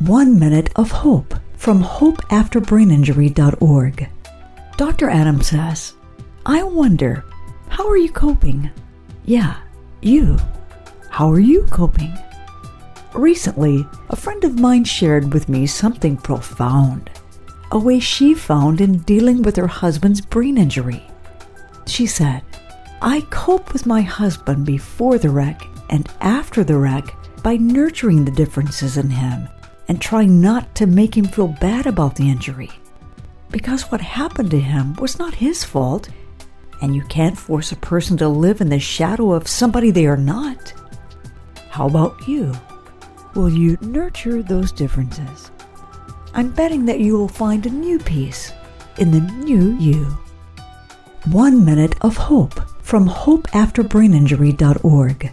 One Minute of Hope from hopeafterbraininjury.org. Dr. Adam says, I wonder, how are you coping? Yeah, you. How are you coping? Recently, a friend of mine shared with me something profound a way she found in dealing with her husband's brain injury. She said, I cope with my husband before the wreck and after the wreck by nurturing the differences in him and trying not to make him feel bad about the injury. Because what happened to him was not his fault, and you can't force a person to live in the shadow of somebody they are not. How about you? Will you nurture those differences? I'm betting that you will find a new peace in the new you. One Minute of Hope from hopeafterbraininjury.org.